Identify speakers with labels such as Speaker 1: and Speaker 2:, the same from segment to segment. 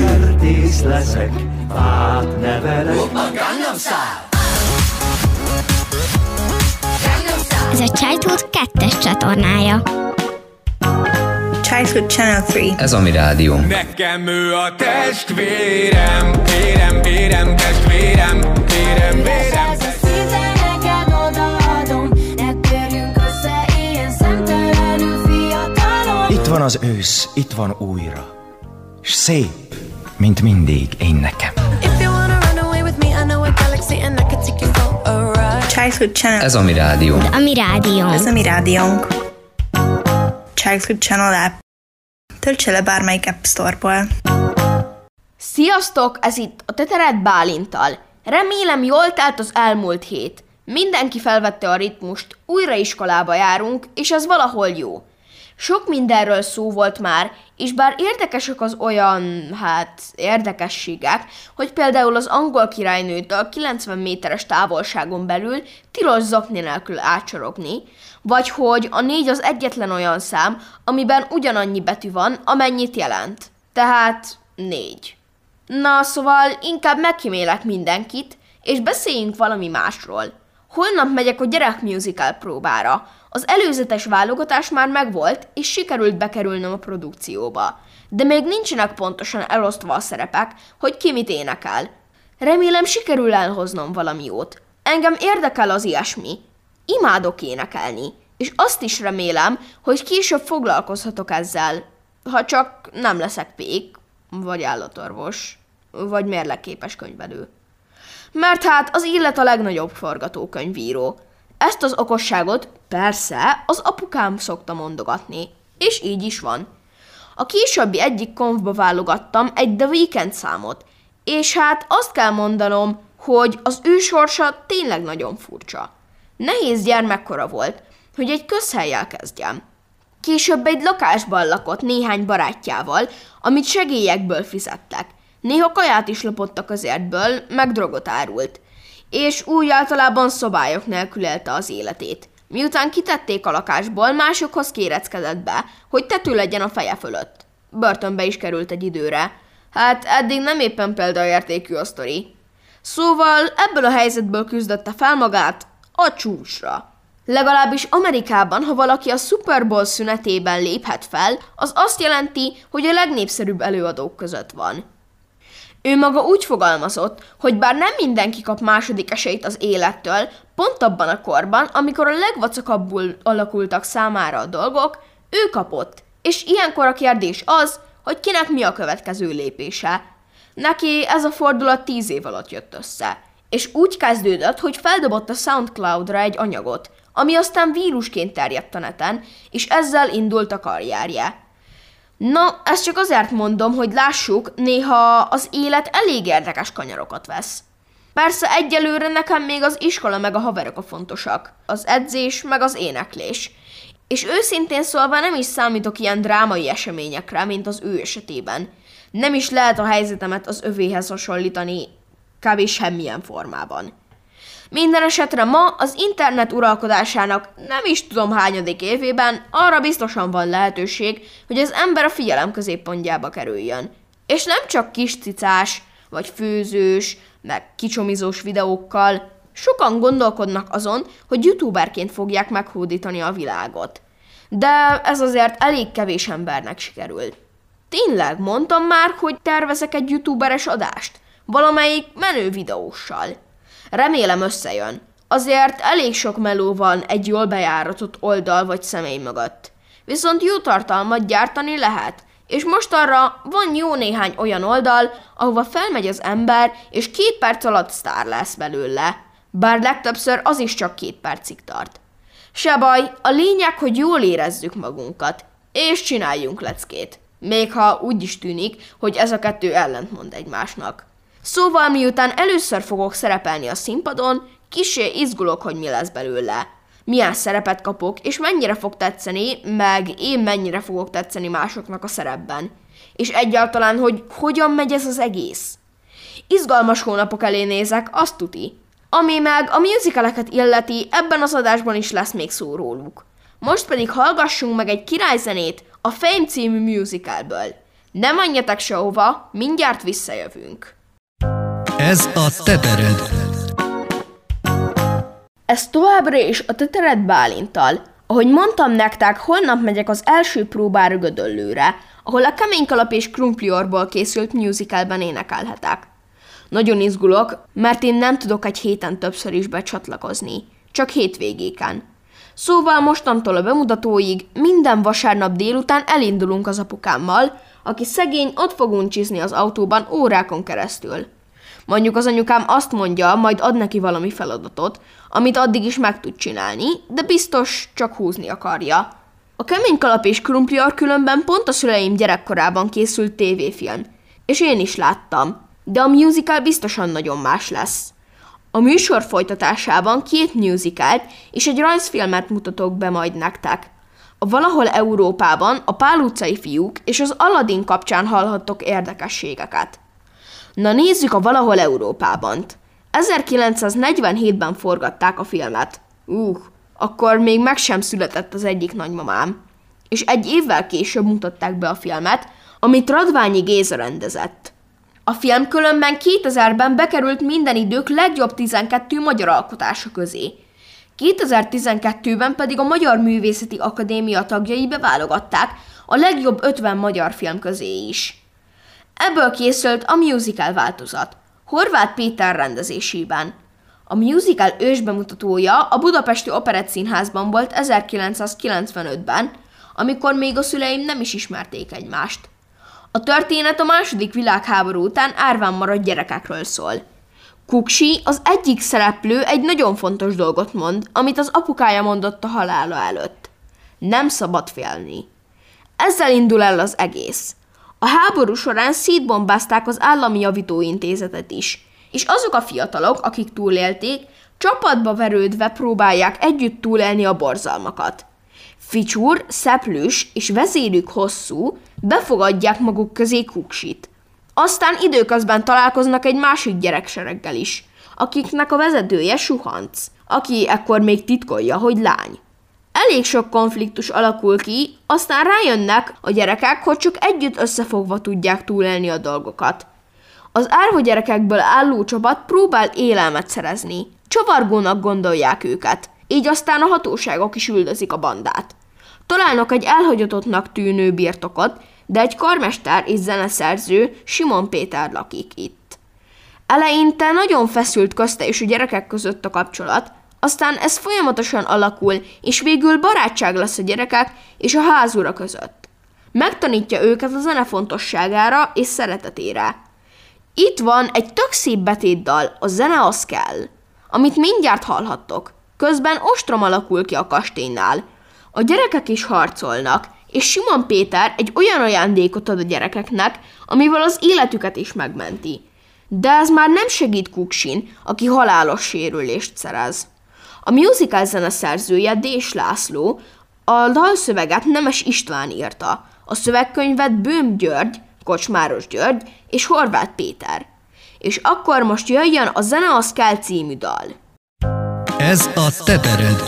Speaker 1: Kertész leszek, fát nevelek.
Speaker 2: Ez a Childhood 2-es csatornája.
Speaker 3: Childhood Channel 3.
Speaker 4: Ez a mi rádió.
Speaker 5: Nekem ő a testvérem, vérem, vérem, testvérem, vérem, vérem.
Speaker 6: Itt van az ősz, itt van újra. S szép, mint mindig én nekem.
Speaker 3: Childhood Channel.
Speaker 4: Ez a mi rádió.
Speaker 2: A mi rádiónk.
Speaker 3: Ez a mi rádiónk. Childhood Channel app. Töltse le bármelyik App Store-ból.
Speaker 7: Sziasztok, ez itt a Tetered Bálintal. Remélem jól telt az elmúlt hét. Mindenki felvette a ritmust, újra iskolába járunk, és ez valahol jó. Sok mindenről szó volt már, és bár érdekesek az olyan, hát, érdekességek, hogy például az angol királynőtől 90 méteres távolságon belül tilos zokni nélkül átsorogni, vagy hogy a négy az egyetlen olyan szám, amiben ugyanannyi betű van, amennyit jelent. Tehát négy. Na, szóval inkább megkímélek mindenkit, és beszéljünk valami másról. Holnap megyek a gyerek musical próbára. Az előzetes válogatás már megvolt, és sikerült bekerülnöm a produkcióba. De még nincsenek pontosan elosztva a szerepek, hogy ki mit énekel. Remélem sikerül elhoznom valami jót. Engem érdekel az ilyesmi. Imádok énekelni, és azt is remélem, hogy később foglalkozhatok ezzel, ha csak nem leszek pék, vagy állatorvos, vagy mérlegképes könyvelő. Mert hát az illet a legnagyobb forgatókönyvíró. Ezt az okosságot persze az apukám szokta mondogatni, és így is van. A későbbi egyik konfba válogattam egy The Weekend számot, és hát azt kell mondanom, hogy az ő sorsa tényleg nagyon furcsa. Nehéz gyermekkora volt, hogy egy közhelyjel kezdjem. Később egy lakásban lakott néhány barátjával, amit segélyekből fizettek. Néha kaját is lopottak az értből, meg drogot árult. És úgy általában szobályok nélkül élte az életét. Miután kitették a lakásból, másokhoz kéreckedett be, hogy tető legyen a feje fölött. Börtönbe is került egy időre. Hát eddig nem éppen példaértékű a sztori. Szóval ebből a helyzetből küzdötte fel magát a csúcsra. Legalábbis Amerikában, ha valaki a Super Bowl szünetében léphet fel, az azt jelenti, hogy a legnépszerűbb előadók között van. Ő maga úgy fogalmazott, hogy bár nem mindenki kap második esélyt az élettől, pont abban a korban, amikor a legvacakabbul alakultak számára a dolgok, ő kapott. És ilyenkor a kérdés az, hogy kinek mi a következő lépése. Neki ez a fordulat tíz év alatt jött össze. És úgy kezdődött, hogy feldobott a Soundcloud-ra egy anyagot, ami aztán vírusként terjedt a neten, és ezzel indult a karrierje. Na, ezt csak azért mondom, hogy lássuk, néha az élet elég érdekes kanyarokat vesz. Persze egyelőre nekem még az iskola meg a haverok a fontosak. Az edzés meg az éneklés. És őszintén szólva nem is számítok ilyen drámai eseményekre, mint az ő esetében. Nem is lehet a helyzetemet az övéhez hasonlítani kb. semmilyen formában. Minden esetre ma az internet uralkodásának nem is tudom hányadik évében arra biztosan van lehetőség, hogy az ember a figyelem középpontjába kerüljön. És nem csak kis cicás, vagy főzős, meg kicsomizós videókkal, sokan gondolkodnak azon, hogy youtuberként fogják meghódítani a világot. De ez azért elég kevés embernek sikerül. Tényleg, mondtam már, hogy tervezek egy youtuberes adást, valamelyik menő videóssal. Remélem összejön. Azért elég sok meló van egy jól bejáratott oldal vagy személy mögött. Viszont jó tartalmat gyártani lehet, és most arra van jó néhány olyan oldal, ahova felmegy az ember, és két perc alatt sztár lesz belőle. Bár legtöbbször az is csak két percig tart. Se baj, a lényeg, hogy jól érezzük magunkat, és csináljunk leckét. még ha úgy is tűnik, hogy ez a kettő ellentmond egymásnak. Szóval miután először fogok szerepelni a színpadon, kisé izgulok, hogy mi lesz belőle. Milyen szerepet kapok, és mennyire fog tetszeni, meg én mennyire fogok tetszeni másoknak a szerepben. És egyáltalán, hogy hogyan megy ez az egész. Izgalmas hónapok elé nézek, azt tuti. Ami meg a musicaleket illeti, ebben az adásban is lesz még szó róluk. Most pedig hallgassunk meg egy királyzenét a Fame című musicalből. Nem menjetek sehova, mindjárt visszajövünk.
Speaker 8: Ez a tetered.
Speaker 7: Ez továbbra is a tetered Bálintal. Ahogy mondtam nektek, holnap megyek az első próbára Gödöllőre, ahol a Kemény Kalap és Krumpliorból készült musicalben énekelhetek. Nagyon izgulok, mert én nem tudok egy héten többször is becsatlakozni. Csak hétvégéken. Szóval mostantól a bemutatóig minden vasárnap délután elindulunk az apukámmal, aki szegény ott fog uncsizni az autóban órákon keresztül. Mondjuk az anyukám azt mondja, majd ad neki valami feladatot, amit addig is meg tud csinálni, de biztos csak húzni akarja. A Kemény Kalap és Krumpliar különben pont a szüleim gyerekkorában készült tévéfilm, és én is láttam, de a musical biztosan nagyon más lesz. A műsor folytatásában két musicalt és egy rajzfilmet mutatok be majd nektek. A valahol Európában a Pál utcai fiúk és az Aladdin kapcsán hallhattok érdekességeket. Na nézzük a valahol Európában. 1947-ben forgatták a filmet. Uh, akkor még meg sem született az egyik nagymamám. És egy évvel később mutatták be a filmet, amit Radványi Géza rendezett. A film különben 2000-ben bekerült minden idők legjobb 12 magyar alkotása közé. 2012-ben pedig a Magyar Művészeti Akadémia tagjai beválogatták a legjobb 50 magyar film közé is. Ebből készült a musical változat, Horváth Péter rendezésében. A musical ősbemutatója a Budapesti Operett Színházban volt 1995-ben, amikor még a szüleim nem is ismerték egymást. A történet a második világháború után árván maradt gyerekekről szól. Kuksi, az egyik szereplő egy nagyon fontos dolgot mond, amit az apukája mondott a halála előtt. Nem szabad félni. Ezzel indul el az egész. A háború során szétbombázták az állami javítóintézetet is, és azok a fiatalok, akik túlélték, csapatba verődve próbálják együtt túlélni a borzalmakat. Ficsúr, szeplős és vezérük hosszú befogadják maguk közé kuksit. Aztán időközben találkoznak egy másik gyereksereggel is, akiknek a vezetője Suhanc, aki ekkor még titkolja, hogy lány. Elég sok konfliktus alakul ki, aztán rájönnek a gyerekek, hogy csak együtt összefogva tudják túlélni a dolgokat. Az árva gyerekekből álló csapat próbál élelmet szerezni. Csavargónak gondolják őket, így aztán a hatóságok is üldözik a bandát. Találnak egy elhagyatottnak tűnő birtokot, de egy karmester és zeneszerző, Simon Péter lakik itt. Eleinte nagyon feszült közte és a gyerekek között a kapcsolat, aztán ez folyamatosan alakul, és végül barátság lesz a gyerekek és a házura között. Megtanítja őket a zene fontosságára és szeretetére. Itt van egy tök szép betétdal, a zene az kell, amit mindjárt hallhattok. Közben ostrom alakul ki a kastélynál. A gyerekek is harcolnak, és Simon Péter egy olyan ajándékot ad a gyerekeknek, amivel az életüket is megmenti. De ez már nem segít Kuksin, aki halálos sérülést szerez. A musical zene szerzője Dés László, a dalszöveget Nemes István írta, a szövegkönyvet Bőm György, Kocsmáros György és Horváth Péter. És akkor most jöjjön a Zene az kell című dal.
Speaker 8: Ez a tetered.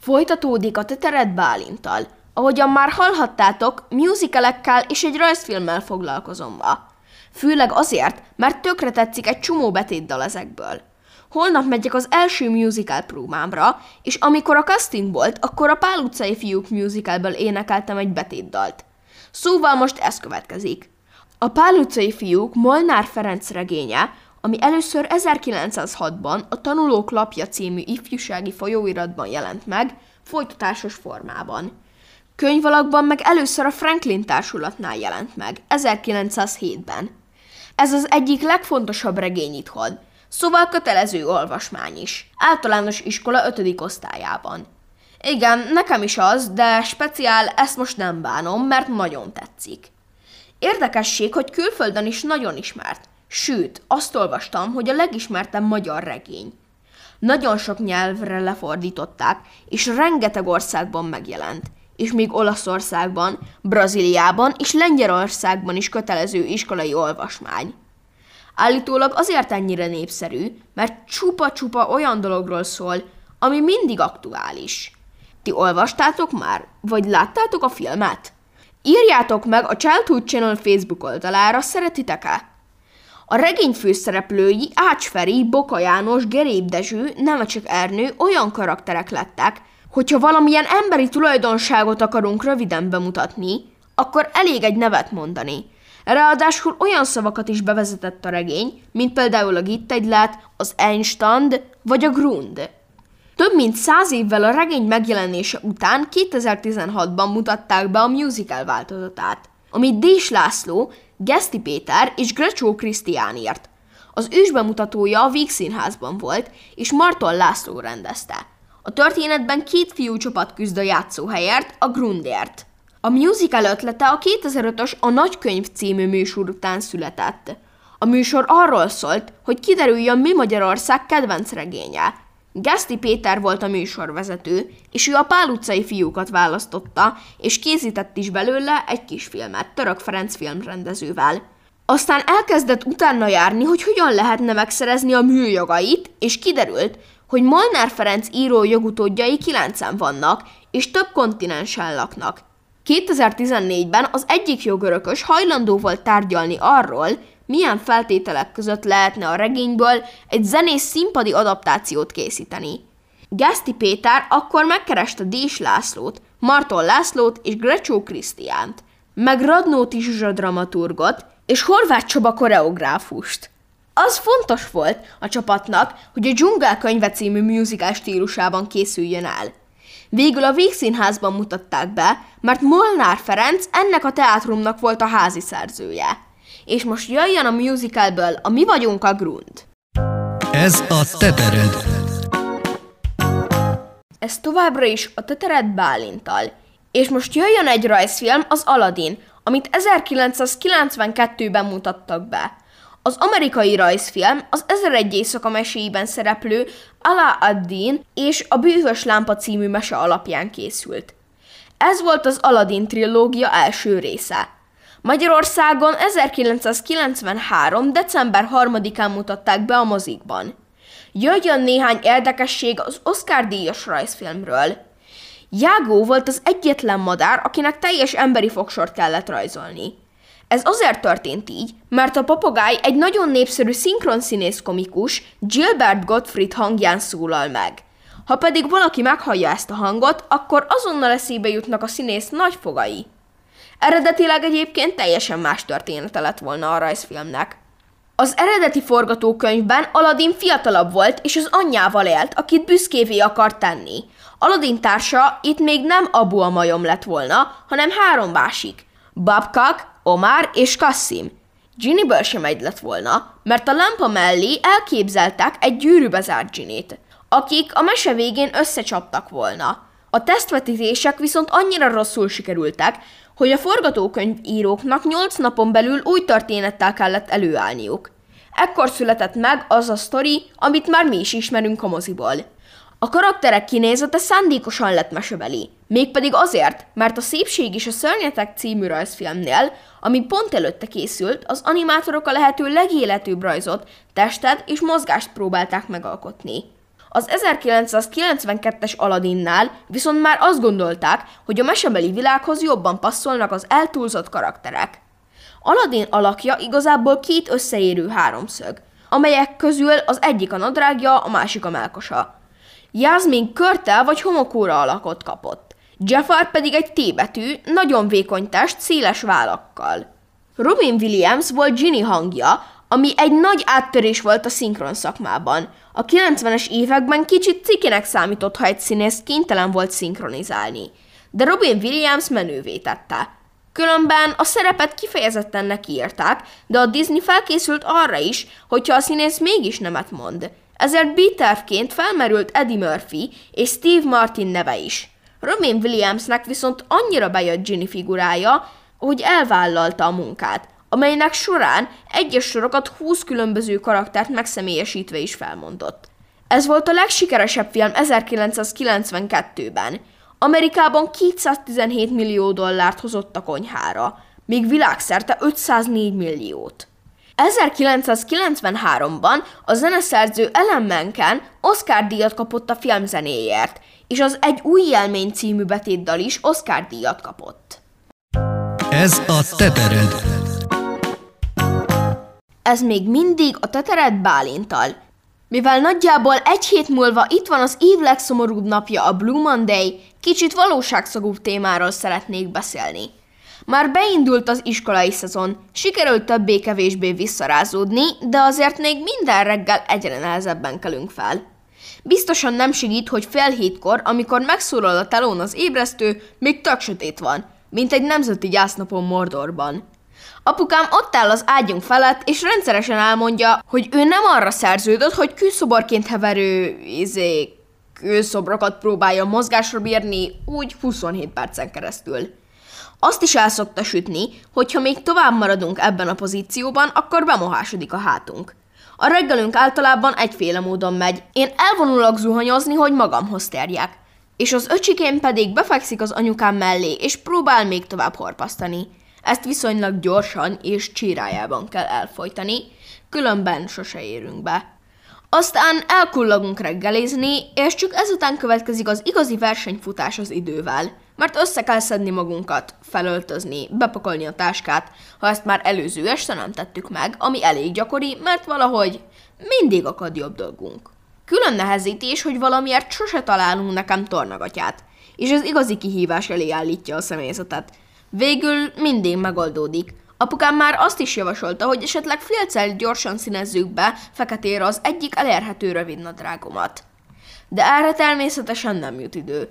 Speaker 7: Folytatódik a Tetered Bálintal. Ahogyan már hallhattátok, musicalekkel és egy rajzfilmmel foglalkozom ma. Főleg azért, mert tökre tetszik egy csomó betétdal ezekből. Holnap megyek az első musical próbámra, és amikor a casting volt, akkor a Pál utcai fiúk musicalből énekeltem egy betétdalt. Szóval most ez következik. A Pál utcai fiúk Molnár Ferenc regénye, ami először 1906-ban a Tanulók lapja című ifjúsági folyóiratban jelent meg, folytatásos formában. Könyvalakban meg először a Franklin társulatnál jelent meg, 1907-ben. Ez az egyik legfontosabb regény itthon, szóval kötelező olvasmány is, általános iskola 5. osztályában. Igen, nekem is az, de speciál ezt most nem bánom, mert nagyon tetszik. Érdekesség, hogy külföldön is nagyon ismert. Sőt, azt olvastam, hogy a legismertebb magyar regény. Nagyon sok nyelvre lefordították, és rengeteg országban megjelent. És még Olaszországban, Brazíliában és Lengyelországban is kötelező iskolai olvasmány. Állítólag azért ennyire népszerű, mert csupa-csupa olyan dologról szól, ami mindig aktuális. Ti olvastátok már? Vagy láttátok a filmet? Írjátok meg a Childhood Channel Facebook oldalára, szeretitek-e? A regény főszereplői Ács Feri, Boka János, Gerép Dezső, Nemecsek Ernő olyan karakterek lettek, hogyha valamilyen emberi tulajdonságot akarunk röviden bemutatni, akkor elég egy nevet mondani. Ráadásul olyan szavakat is bevezetett a regény, mint például a Gittegylet, az Einstand vagy a Grund. Több mint száz évvel a regény megjelenése után 2016-ban mutatták be a musical változatát, amit Dés László, Geszti Péter és Grecsó Krisztián írt. Az ősbemutatója a Víg Színházban volt, és Marton László rendezte. A történetben két fiú csapat küzd a játszóhelyért, a Grundért. A musical ötlete a 2005-ös A Nagykönyv című műsor után született. A műsor arról szólt, hogy kiderüljön, mi Magyarország kedvenc regénye. Geszti Péter volt a műsorvezető, és ő a Pál utcai fiúkat választotta, és készített is belőle egy kisfilmet Török Ferenc filmrendezővel. Aztán elkezdett utána járni, hogy hogyan lehetne megszerezni a műjogait, és kiderült, hogy Molnár Ferenc író jogutódjai kilencen vannak, és több kontinensen laknak. 2014-ben az egyik jogörökös hajlandó volt tárgyalni arról, milyen feltételek között lehetne a regényből egy zenés színpadi adaptációt készíteni. Geszti Péter akkor megkereste Dés Lászlót, Marton Lászlót és Grecsó Krisztiánt, meg Radnóti Zsuzsa dramaturgot és Horváth Csaba koreográfust. Az fontos volt a csapatnak, hogy a Dzsungel könyve című musical stílusában készüljön el. Végül a Vígszínházban mutatták be, mert Molnár Ferenc ennek a teátrumnak volt a házi szerzője. És most jöjjön a musicalből a Mi vagyunk a Grund.
Speaker 8: Ez a tetered.
Speaker 7: Ez továbbra is a Tetered Bálintal. És most jöjjön egy rajzfilm, az Aladdin, amit 1992-ben mutattak be. Az amerikai rajzfilm az 1001 éjszaka meséiben szereplő Ala-ad-Din és a Bűvös Lámpa című mese alapján készült. Ez volt az Aladdin trilógia első része. Magyarországon 1993. december 3-án mutatták be a mozikban. Jöjjön néhány érdekesség az Oscar díjas rajzfilmről. Jágó volt az egyetlen madár, akinek teljes emberi fogsort kellett rajzolni. Ez azért történt így, mert a papagáj egy nagyon népszerű szinkronszínész komikus, Gilbert Gottfried hangján szólal meg. Ha pedig valaki meghallja ezt a hangot, akkor azonnal eszébe jutnak a színész nagy fogai. Eredetileg egyébként teljesen más története lett volna a rajzfilmnek. Az eredeti forgatókönyvben Aladdin fiatalabb volt, és az anyjával élt, akit büszkévé akart tenni. Aladdin társa itt még nem Abu a majom lett volna, hanem három másik. Babkak, Omar és Kassim. Ginnyből sem egy lett volna, mert a lámpa mellé elképzeltek egy gyűrűbe zárt Ginnyt, akik a mese végén összecsaptak volna. A tesztvetítések viszont annyira rosszul sikerültek, hogy a forgatókönyvíróknak nyolc napon belül új történettel kellett előállniuk. Ekkor született meg az a sztori, amit már mi is ismerünk a moziból. A karakterek kinézete szándékosan lett mesebeli. Mégpedig azért, mert a Szépség is a Szörnyetek című rajzfilmnél, ami pont előtte készült, az animátorok a lehető legéletűbb rajzot, testet és mozgást próbálták megalkotni. Az 1992-es Aladinnál viszont már azt gondolták, hogy a mesebeli világhoz jobban passzolnak az eltúlzott karakterek. Aladdin alakja igazából két összeérő háromszög, amelyek közül az egyik a nadrágja, a másik a melkosa. Jasmine körtel vagy homokóra alakot kapott. Jafar pedig egy T-betű, nagyon vékony test, széles vállakkal. Robin Williams volt Ginny hangja, ami egy nagy áttörés volt a szinkron szakmában. A 90-es években kicsit cikinek számított, ha egy színész kénytelen volt szinkronizálni. De Robin Williams menővé tette. Különben a szerepet kifejezetten nekiírták, de a Disney felkészült arra is, hogyha a színész mégis nemet mond. Ezért B-tervként felmerült Eddie Murphy és Steve Martin neve is. Robin Williamsnek viszont annyira bejött Ginny figurája, hogy elvállalta a munkát, amelynek során egyes sorokat 20 különböző karaktert megszemélyesítve is felmondott. Ez volt a legsikeresebb film 1992-ben. Amerikában 217 millió dollárt hozott a konyhára, míg világszerte 504 milliót. 1993-ban a zeneszerző Ellen Menken Oscar-díjat kapott a filmzenéért, és az Egy új élmény című betétdal is Oscar-díjat kapott.
Speaker 8: Ez a tetered.
Speaker 7: Ez még mindig a tetered Bálintal. Mivel nagyjából egy hét múlva itt van az év legszomorúbb napja, a Blue Monday, kicsit valóságszagúbb témáról szeretnék beszélni. Már beindult az iskolai szezon, sikerült többé-kevésbé visszarázódni, de azért még minden reggel egyre nehezebben kelünk fel. Biztosan nem segít, hogy fél hétkor, amikor megszólal a telón az ébresztő, még tök sötét van, mint egy nemzeti gyásznapon Mordorban. Apukám ott áll az ágyunk felett, és rendszeresen elmondja, hogy ő nem arra szerződött, hogy kőszoborként heverő, izé, kőszobrokat próbálja mozgásra bírni úgy 27 percen keresztül. Azt is el szokta sütni, hogy ha még tovább maradunk ebben a pozícióban, akkor bemohásodik a hátunk. A reggelünk általában egyféle módon megy. Én elvonulok zuhanyozni, hogy magamhoz terjek. És az öcsikém pedig befekszik az anyukám mellé, és próbál még tovább horpasztani. Ezt viszonylag gyorsan és csirájában kell elfolytani, különben sose érünk be. Aztán elkullogunk reggelizni, és csak ezután következik az igazi versenyfutás az idővel, mert össze kell szedni magunkat, felöltözni, bepakolni a táskát, ha ezt már előző este nem tettük meg, ami elég gyakori, mert valahogy mindig akad jobb dolgunk. Külön nehezítés, hogy valamiért sose találunk nekem tornagatyát, és ez igazi kihívás elé állítja a személyzetet. Végül mindig megoldódik. Apukám már azt is javasolta, hogy esetleg félcel gyorsan színezzük be feketére az egyik elérhető rövidnadrágomat. De erre természetesen nem jut idő.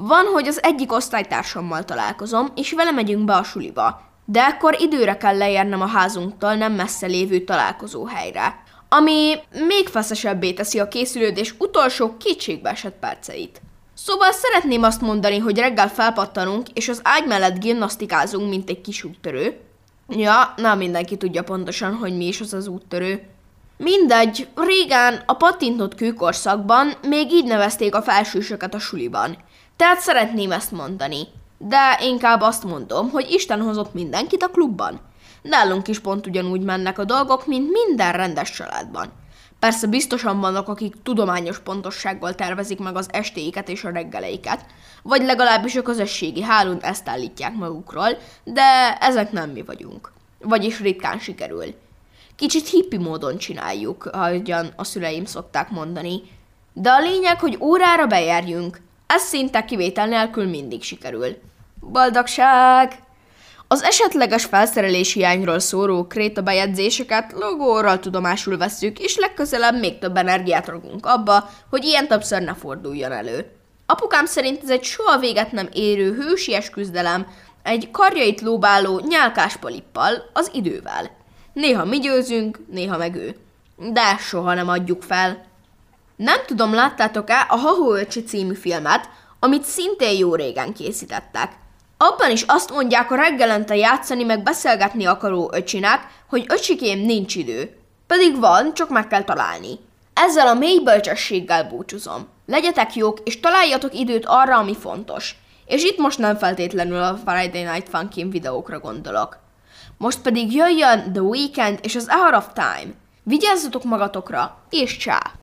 Speaker 7: Van, hogy az egyik osztálytársammal találkozom, és vele megyünk be a suliba. De ekkor időre kell leérnem a házunktól nem messze lévő találkozó helyre. Ami még feszesebbé teszi a készülődés utolsó kétségbe esett perceit. Szóval szeretném azt mondani, hogy reggel felpattanunk, és az ágy mellett gimnasztikázunk, mint egy kis úttörő. Ja, nem mindenki tudja pontosan, hogy mi is az az úttörő. Mindegy, régen a pattintott kőkorszakban még így nevezték a felsősöket a suliban. Tehát szeretném ezt mondani. De inkább azt mondom, hogy Isten hozott mindenkit a klubban. Nálunk is pont ugyanúgy mennek a dolgok, mint minden rendes családban. Persze biztosan vannak, akik tudományos pontossággal tervezik meg az estéiket és a reggeleiket, vagy legalábbis a közösségi hálón ezt állítják magukról, de ezek nem mi vagyunk. Vagyis ritkán sikerül. Kicsit hippi módon csináljuk, ahogyan a szüleim szokták mondani. De a lényeg, hogy órára bejárjunk. Ez szinte kivétel nélkül mindig sikerül. Boldogság! Az esetleges felszerelés hiányról szóró kréta bejegyzéseket logóról tudomásul vesszük, és legközelebb még több energiát ragunk abba, hogy ilyen többször ne forduljon elő. Apukám szerint ez egy soha véget nem érő hősies küzdelem, egy karjait lóbáló nyálkás polippal, az idővel. Néha mi győzünk, néha meg ő. De soha nem adjuk fel. Nem tudom, láttátok-e a Haho Öcsi című filmet, amit szintén jó régen készítettek. Abban is azt mondják a reggelente játszani meg beszélgetni akaró öcsinek, hogy öcsikém nincs idő. Pedig van, csak meg kell találni. Ezzel a mély bölcsességgel búcsúzom. Legyetek jók, és találjatok időt arra, ami fontos. És itt most nem feltétlenül a Friday Night Funkin videókra gondolok. Most pedig jöjjön The Weekend és az Hour of Time. Vigyázzatok magatokra, és csá!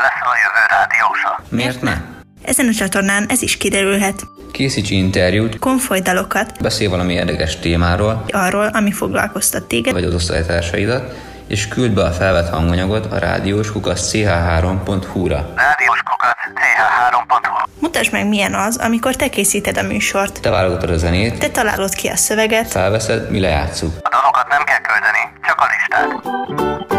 Speaker 4: Leszel a jövő rádiósa.
Speaker 9: Miért ne?
Speaker 3: Ezen a csatornán ez is kiderülhet.
Speaker 9: Készíts interjút,
Speaker 3: Konfolydalokat
Speaker 9: beszélj valami érdekes témáról,
Speaker 3: arról, ami foglalkoztat téged,
Speaker 9: vagy az osztálytársaidat, és küld be a felvett hanganyagot a rádiós kukasz ch3.hu-ra.
Speaker 4: Rádiós kukac ch3.hu
Speaker 3: Mutasd meg, milyen az, amikor te készíted a műsort.
Speaker 9: Te válogatod a zenét,
Speaker 3: Te találod ki a szöveget,
Speaker 9: felveszed, mi lejátszuk.
Speaker 4: A dalokat nem kell küldeni, csak a listát.